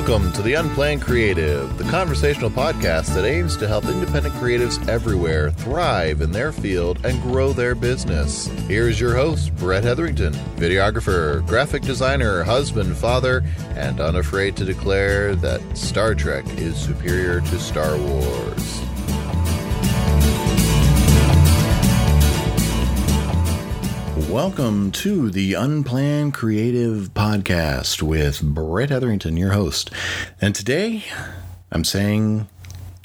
Welcome to the Unplanned Creative, the conversational podcast that aims to help independent creatives everywhere thrive in their field and grow their business. Here's your host, Brett Hetherington, videographer, graphic designer, husband, father, and unafraid to declare that Star Trek is superior to Star Wars. Welcome to the Unplanned Creative Podcast with Brett Hetherington, your host. And today I'm saying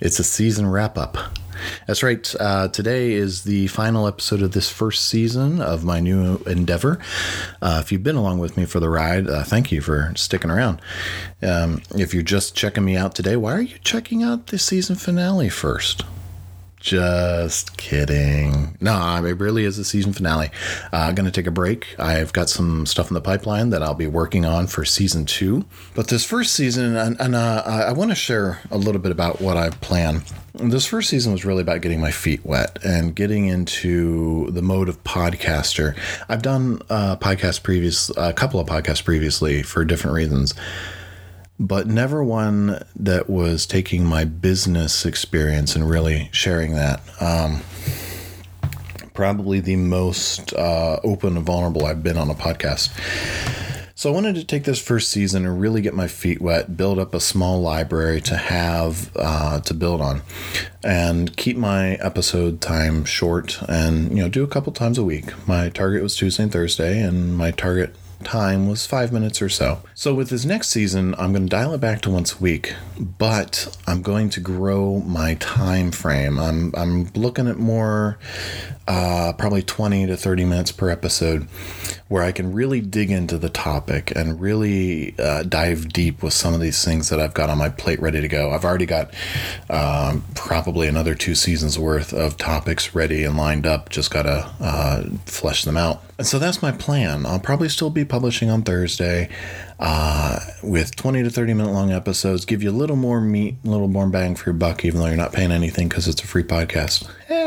it's a season wrap up. That's right. Uh, today is the final episode of this first season of my new endeavor. Uh, if you've been along with me for the ride, uh, thank you for sticking around. Um, if you're just checking me out today, why are you checking out the season finale first? Just kidding. No, it really is a season finale. I'm uh, going to take a break. I've got some stuff in the pipeline that I'll be working on for season two. But this first season, and, and uh, I want to share a little bit about what I plan. This first season was really about getting my feet wet and getting into the mode of podcaster. I've done a podcast previous, a couple of podcasts previously for different reasons but never one that was taking my business experience and really sharing that. Um, probably the most uh, open and vulnerable I've been on a podcast. So I wanted to take this first season and really get my feet wet, build up a small library to have uh, to build on, and keep my episode time short and you know do a couple times a week. My target was Tuesday and Thursday, and my target time was five minutes or so. So, with this next season, I'm going to dial it back to once a week, but I'm going to grow my time frame. I'm, I'm looking at more, uh, probably 20 to 30 minutes per episode, where I can really dig into the topic and really uh, dive deep with some of these things that I've got on my plate ready to go. I've already got um, probably another two seasons worth of topics ready and lined up, just got to uh, flesh them out. And so that's my plan. I'll probably still be publishing on Thursday uh, with 20 to 30 minute long episodes. Give you a little more meat, a little more bang for your buck, even though you're not paying anything because it's a free podcast. Hey.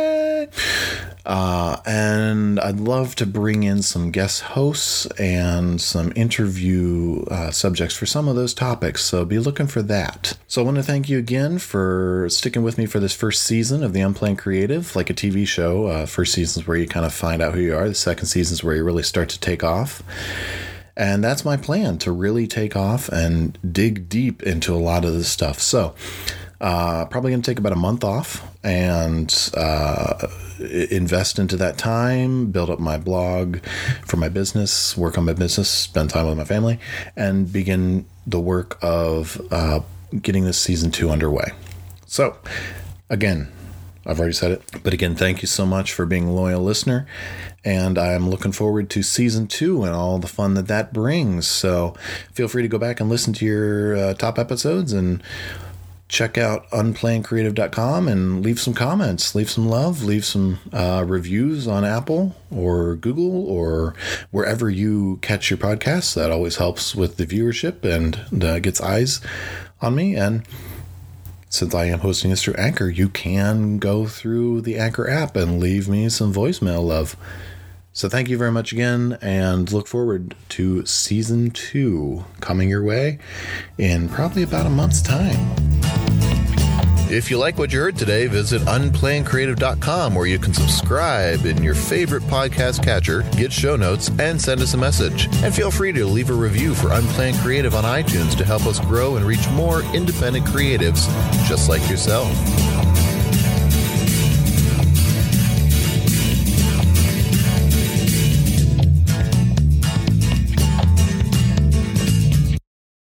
Uh, and I'd love to bring in some guest hosts and some interview uh, subjects for some of those topics. So be looking for that. So I want to thank you again for sticking with me for this first season of the Unplanned Creative, like a TV show. Uh, first season's where you kind of find out who you are. The second season's where you really start to take off. And that's my plan to really take off and dig deep into a lot of this stuff. So, uh, probably going to take about a month off and uh, invest into that time, build up my blog for my business, work on my business, spend time with my family, and begin the work of uh, getting this season two underway. So, again, I've already said it, but again, thank you so much for being a loyal listener. And I'm looking forward to season two and all the fun that that brings. So feel free to go back and listen to your uh, top episodes and check out unplannedcreative.com and leave some comments, leave some love, leave some uh, reviews on Apple or Google or wherever you catch your podcasts. That always helps with the viewership and uh, gets eyes on me. And since I am hosting this through Anchor, you can go through the Anchor app and leave me some voicemail love. So thank you very much again and look forward to season two coming your way in probably about a month's time. If you like what you heard today, visit unplannedcreative.com where you can subscribe in your favorite podcast catcher, get show notes, and send us a message. And feel free to leave a review for Unplanned Creative on iTunes to help us grow and reach more independent creatives just like yourself.